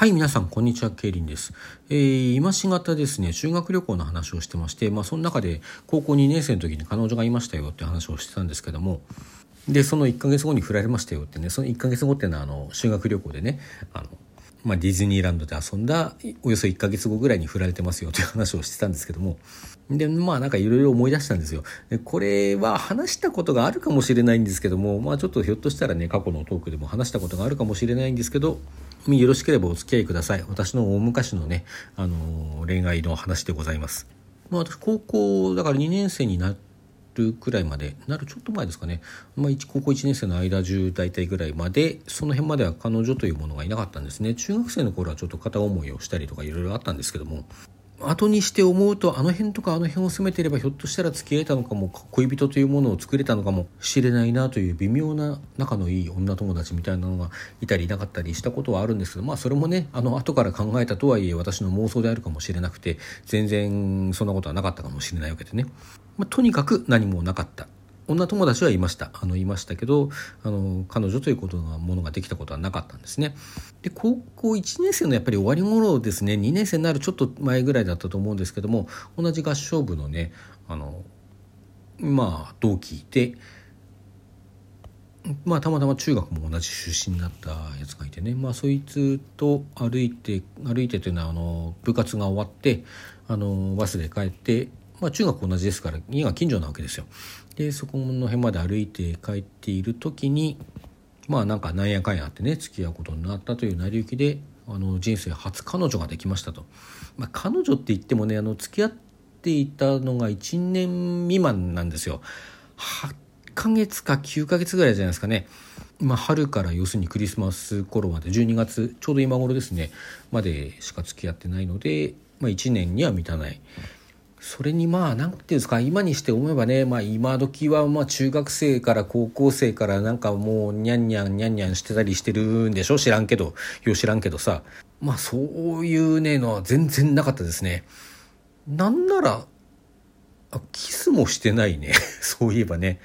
はい、皆さん、こんにちは、ケイリンです。えー、今しがたですね、修学旅行の話をしてまして、まあ、その中で、高校2年生の時に彼女がいましたよって話をしてたんですけども、で、その1ヶ月後に振られましたよってね、その1ヶ月後っていうのは、あの、修学旅行でね、あの、まあ、ディズニーランドで遊んだおよそ1ヶ月後ぐらいに振られてますよという話をしてたんですけどもでまあなんかいろいろ思い出したんですよでこれは話したことがあるかもしれないんですけどもまあちょっとひょっとしたらね過去のトークでも話したことがあるかもしれないんですけどよろしければお付き合いください私の大昔のね、あの恋愛の話でございますまあ私高校だから2年生になるくらいまでなるちょっと前ですかね、まあ、高校1年生の間中大体ぐらいまでその辺までは彼女というものがいなかったんですね中学生の頃はちょっと片思いをしたりとかいろいろあったんですけども後にして思うとあの辺とかあの辺を攻めていればひょっとしたら付き合えたのかも恋人というものを作れたのかもしれないなという微妙な仲のいい女友達みたいなのがいたりいなかったりしたことはあるんです。けどまあそれもねあの後から考えたとはいえ私の妄想であるかもしれなくて全然そんなことはなかったかもしれないわけでね、まあ、とにかく何もなかった。女友達はいました。あのいましたけどあの彼女ということのものができたことはなかったんですね。で高校1年生のやっぱり終わり頃ですね。2年生になるちょっと前ぐらいだったと思うんですけども同じ合唱部のねあのまあ同期いてまあたまたま中学も同じ出身になったやつがいてね。まあそいつと歩いて歩いてというのはあの部活が終わってあのバスで帰ってまあ中学同じですから家が近所なわけですよ。でそこの辺まで歩いて帰っている時にまあなんかなんやかんやってね付き合うことになったという成り行きであの人生初彼女ができましたと。まあ、彼女って言ってもねあの付き合っていたのが1年未満なんですよ。8ヶ月か9ヶ月ぐらいじゃないですかね。まあ、春から要するにクリスマス頃まで12月ちょうど今頃ですねまでしか付き合ってないので、まあ、1年には満たない。それにまあ何て言うんですか今にして思えばね、まあ、今時はまあ中学生から高校生からなんかもうニャンニャンニャンニャンしてたりしてるんでしょ知らんけどよう知らんけどさまあそういうねのは全然なかったですね。なんならあキスもしてないね そういえばね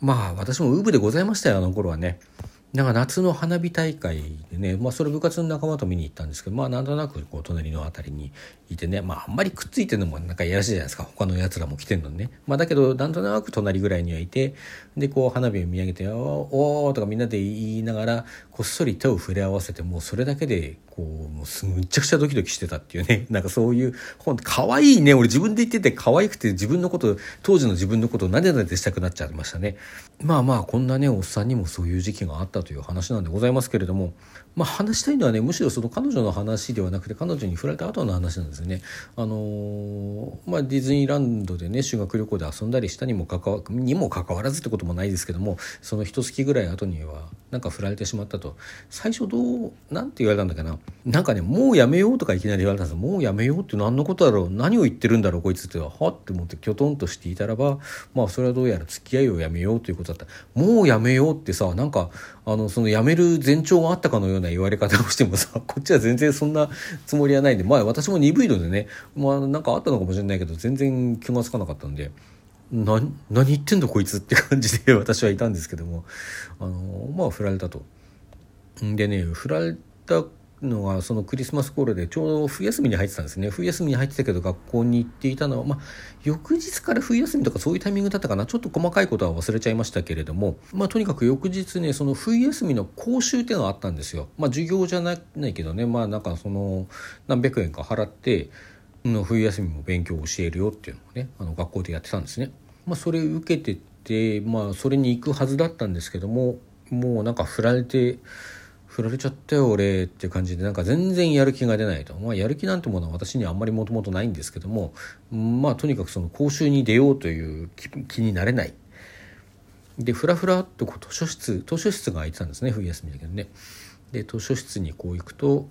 まあ私もウーブでございましたよあの頃はね。なんか夏の花火大会でね、まあ、それ部活の仲間と見に行ったんですけどまあなんとなくこう隣の辺りにいてねまああんまりくっついてるのもなんかいやらしいじゃないですか。他のやつらも来てんのにね、まあ、だけどなんとなく隣ぐらいにはいてでこう花火を見上げて「おお」とかみんなで言いながらこっそり手を触れ合わせてもうそれだけでこうもうすむちゃくちゃドキドキしてたっていうね。なんかそういう本可愛いね。俺自分で言ってて可愛くて自分のこと当時の自分のことをなでなでしたくなっちゃいましたね。まあまあこんなねおっさんにもそういう時期があったという話なんでございますけれどもまあ話したいのはねむしろその彼女の話ではなくて彼女に振られた後の話なんですよね。あのー、まあディズニーランドでね修学旅行で遊んだりしたにもかかわにもかかわらずってこともないですけどもその一月ぐらい後にはなんか振られてしまったと。最初どうなんて言われたんだっけな。なんかねもうやめようとかいきなり言われたんですもうやめようって何のことだろう。何を言ってるんだろうこいつっては。って思ってきょとんとしていたらばまあそれはどうやら付き合いをやめようということだった。もうやめようってさなんかあのそのやめる前兆があったかのような言われ方をしてもさ こっちは全然そんなつもりはないんでまあ私も鈍いのでねまあなんかあったのかもしれないけど全然気が付かなかったんで。何何言ってんのこいつって感じで 私はいたんですけどもあのまあ振られたと。でね振られたのがそのクリスマス頃でちょうど冬休みに入ってたんですね冬休みに入ってたけど学校に行っていたのは、まあ、翌日から冬休みとかそういうタイミングだったかなちょっと細かいことは忘れちゃいましたけれども、まあ、とにかく翌日ねその冬休みの講習っていうのがあったんですよ。まあ、授業じゃないけどねまあなんかその何百円か払って冬休みも勉強を教えるよっていうのをねあの学校でやってたんですね。まあ、それ受けてて、まあ、それに行くはずだったんですけどももうなんか振られて振られちゃったよ俺っていう感じでなんか全然やる気が出ないと、まあ、やる気なんてものは私にはあんまりもともとないんですけどもまあとにかくその講習に出ようという気になれない。でふらふらっとこう図書室図書室が空いてたんですね冬休みだけどね。で図書室にこう行くと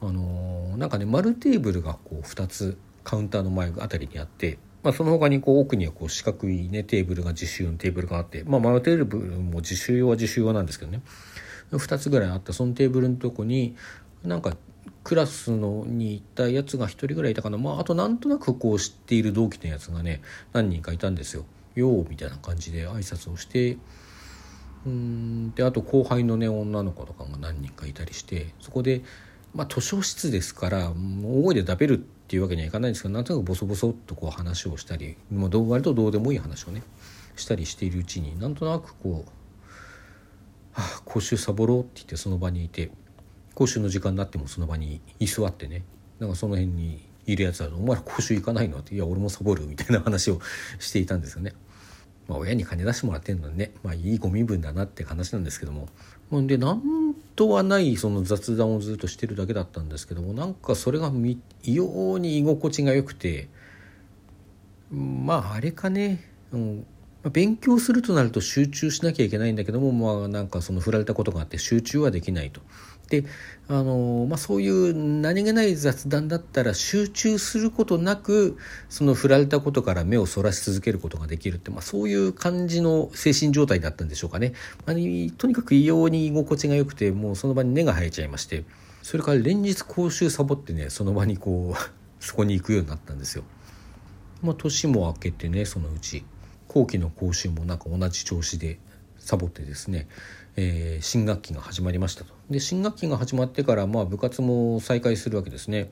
あのー、なんかね丸テーブルがこう2つカウンターの前あたりにあってまあ、その他にこう奥にはこう四角いねテーブルが自習用のテーブルがあって、まあ、丸テーブルも自習用は自習用なんですけどね。2つぐらいあったそのテーブルのとこになんかクラスのにいたやつが1人ぐらいいたかな、まあ、あとなんとなくこう知っている同期のやつがね何人かいたんですよ。ようみたいな感じで挨拶をしてうんであと後輩のね女の子とかが何人かいたりしてそこでまあ図書室ですから大声で食べるっていうわけにはいかないんですけどなんとなくボソボソっとこう話をしたり、まあ、割とどうでもいい話をねしたりしているうちになんとなくこう「あ講習サボろう」って言ってその場にいて講習の時間になってもその場に居座ってねなんかその辺にいるやつは「お前ら講習行かないの?」って「いや俺もサボる」みたいな話をしていたんですよね。まあ、親に金出してもらってんのにね、まあ、いいご身分だなって話なんですけどもほんでなんとはないその雑談をずっとしてるだけだったんですけどもなんかそれが異様に居心地が良くてまああれかね、うん、ま勉強するとなると集中しなきゃいけないんだけどもまあなんかその振られたことがあって集中はできないと。であの、まあ、そういう何気ない雑談だったら集中することなくその振られたことから目をそらし続けることができるって、まあ、そういう感じの精神状態だったんでしょうかね、まあ、とにかく異様に居心地が良くてもうその場に根が生えちゃいましてそれから連日講習サボってねその場にこう そこに行くようになったんですよ。まあ、年も明けてねそのうち後期の講習もなんか同じ調子でサボってですね、えー、新学期が始まりましたと。で新学期が始まってからまあ部活も再開するわけですね。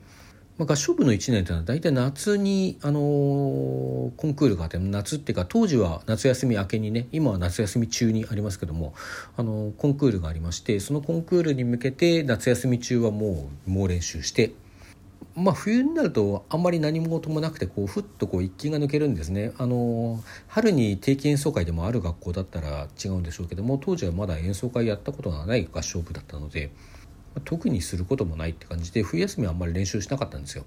まあ、合唱部の1年というのは大体夏に、あのー、コンクールがあって夏っていうか当時は夏休み明けにね今は夏休み中にありますけども、あのー、コンクールがありましてそのコンクールに向けて夏休み中はもう猛練習してまあ、冬になるとあんまり何事もなくてこうふっとこう一気が抜けるんですねあの春に定期演奏会でもある学校だったら違うんでしょうけども当時はまだ演奏会やったことがない合唱部だったので、特にすることもないって感じで冬休みはあんまり練習しなかったんですよ。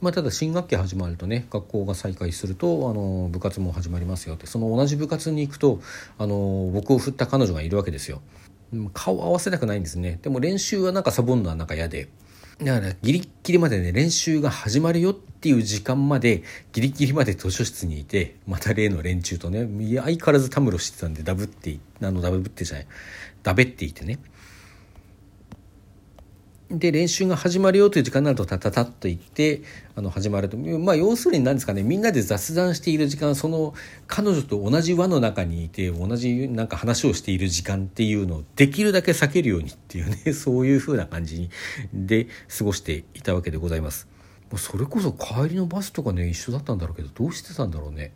まあ、ただ新学期始まるとね学校が再開するとあの部活も始まりますよってその同じ部活に行くとあの僕を振った彼女がいるわけですよ。顔合わせたくないんですねでも練習はなんかサボるのはなんか嫌でだからギリギリまでね練習が始まるよっていう時間までギリギリまで図書室にいてまた例の連中とね相変わらずたむろしてたんでダブってあのダブってじゃないダベっていてね。で練習が始まるよという時間になるとタタタッと言ってあの始まるとまあ要するに何ですかねみんなで雑談している時間その彼女と同じ輪の中にいて同じなんか話をしている時間っていうのをできるだけ避けるようにっていうね そういう風な感じで過ごしていたわけでございます。それこそ帰りのバスとかね一緒だったんだろうけどどうしてたんだろうね。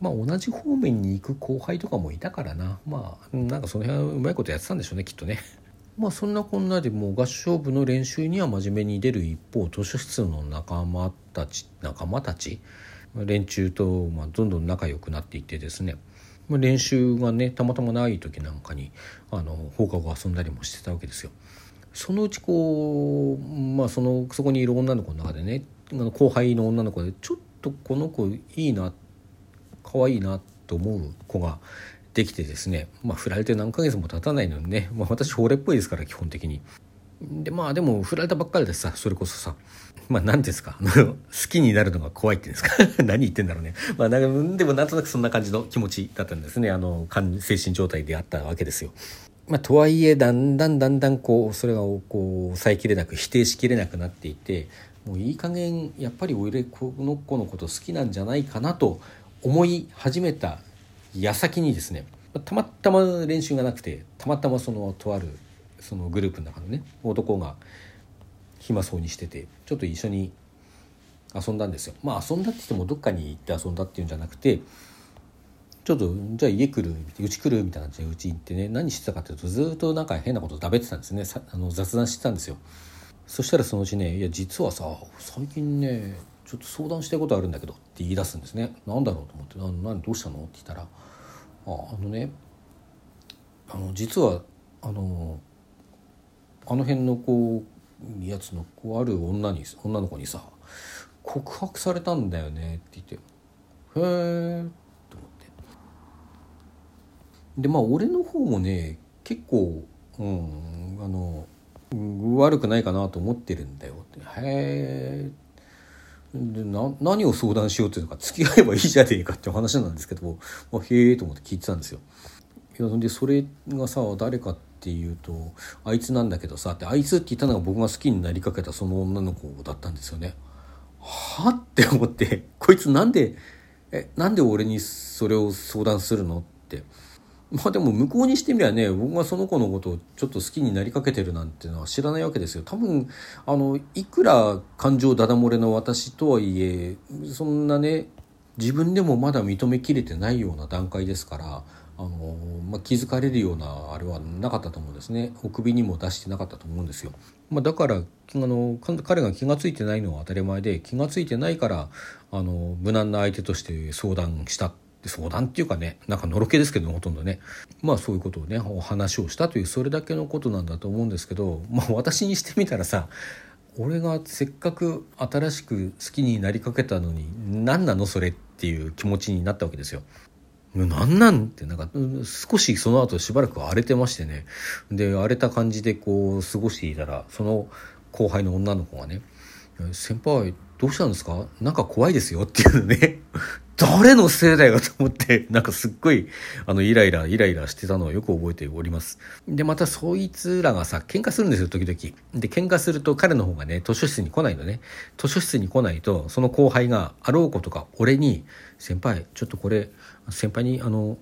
まあ同じ方面に行く後輩とかもいたからなまあなんかその辺はうまいことやってたんでしょうねきっとね。まあそんなこんなでもう合唱部の練習には真面目に出る一方図書室の仲間たち仲間たち連中とまあどんどん仲良くなっていってですね練習がねたまたまない時なんかにあの放課後遊んだりもしてたわけですよ。そのうちこうまあそのそこにいる女の子の中でね後輩の女の子でちょっとこの子いいな可愛いなと思う子ができてですねまあ振られて何ヶ月も経たないのにね、まあ、私惚れっぽいですから基本的に。でまあでも振られたばっかりでさそれこそさまあ何ですか好きになるのが怖いっていうんですか？何言ってんだろうねまあなんかでもなんとなくそんな感じの気持ちだったんですねあの精神状態であったわけですよ。まあ、とはいえだんだんだんだんこうそれがこう抑えきれなく否定しきれなくなっていてもういい加減やっぱり俺この子のこと好きなんじゃないかなと思い始めた矢先にですねたまたま練習がなくてたまたまそのとあるそのグループの中のね男が暇そうにしててちょっと一緒に遊んだんですよ。まあ遊んだって言ってもどっかに行って遊んだっていうんじゃなくてちょっとじゃあ家来るうち来るみたいな感じでうち行ってね何してたかっていうとずっとなんか変なこと食べてたんですね。あの雑談してたんですよ。そしたらそのうちね「いや実はさ最近ねちょっと相談したいことあるんだけど」って言い出すんですね。何だろうと思って「何どうしたの?」って言ったら「ああのねあの実はあのあの辺のこうやつのこうある女に女の子にさ告白されたんだよねって言って「へえ」と思って。でまあ俺の方もね結構うんあの悪くないかなと思ってるんだよって「へえ」って。でな何を相談しようっていうのか付き合えばいいじゃねえかっていう話なんですけど、まあ、へえと思って聞いてたんですよ。いやでそれがさ誰かっていうとあいつなんだけどさってあいつって言ったのが僕が好きになりかけたその女の子だったんですよね。はって思ってこいつなんでえなんで俺にそれを相談するの？ってまあでも向こうにしてみればね僕がその子のことをちょっと好きになりかけてるなんていうのは知らないわけですよ。多分あのいくら感情ダダ漏れの私とはいえそんなね自分でもまだ認めきれてないような段階ですからあの、まあ、気づかれるようなあれはなかったと思うんですね。お首にも出してなかったと思うんですよ、まあ、だからあの彼が気が付いてないのは当たり前で気が付いてないからあの無難な相手として相談した。で相談っていうかねなんかのろけですけどほとんどねまあそういうことをねお話をしたというそれだけのことなんだと思うんですけどまあ私にしてみたらさ俺がせっかく新しく好きになりかけたのに何なのそれっていう気持ちになったわけですよ。なんなんってなんか少しその後しばらく荒れてましてねで荒れた感じでこう過ごしていたらその後輩の女の子がね「先輩どうしたんですか？なんか怖いですよ」っていうね 誰のせいだよと思って、なんかすっごい、あの、イライラ、イライラしてたのをよく覚えております。で、またそいつらがさ、喧嘩するんですよ、時々。で、喧嘩すると彼の方がね、図書室に来ないのね。図書室に来ないと、その後輩があろうことか、俺に、先輩、ちょっとこれ、先輩に、あの、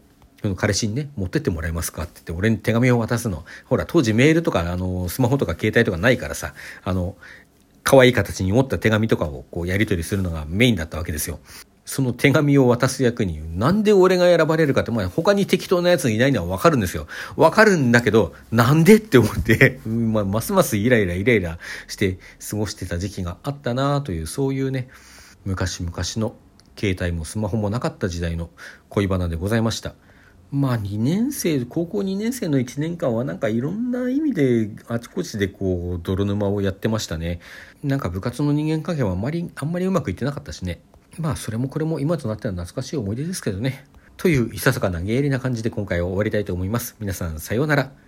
彼氏にね、持ってってもらえますか？って言って、俺に手紙を渡すの。ほら、当時メールとか、あの、スマホとか携帯とかないからさ、あの、可愛い形に折った手紙とかをこうやり取りするのがメインだったわけですよ。その手紙を渡す役に、なんで俺が選ばれるかって、まあ他に適当なやついないのはわかるんですよ。わかるんだけど、なんでって思って まあ、ますますイライライライラして過ごしてた時期があったなという、そういうね、昔々の携帯もスマホもなかった時代の恋バナでございました。まあ2年生、高校2年生の1年間はなんかいろんな意味であちこちでこう泥沼をやってましたね。なんか部活の人間関係はあんまり、あんまりうまくいってなかったしね。まあそれもこれも今となっては懐かしい思い出ですけどね。といういささかなげやりな感じで今回は終わりたいと思います。皆さんさようなら。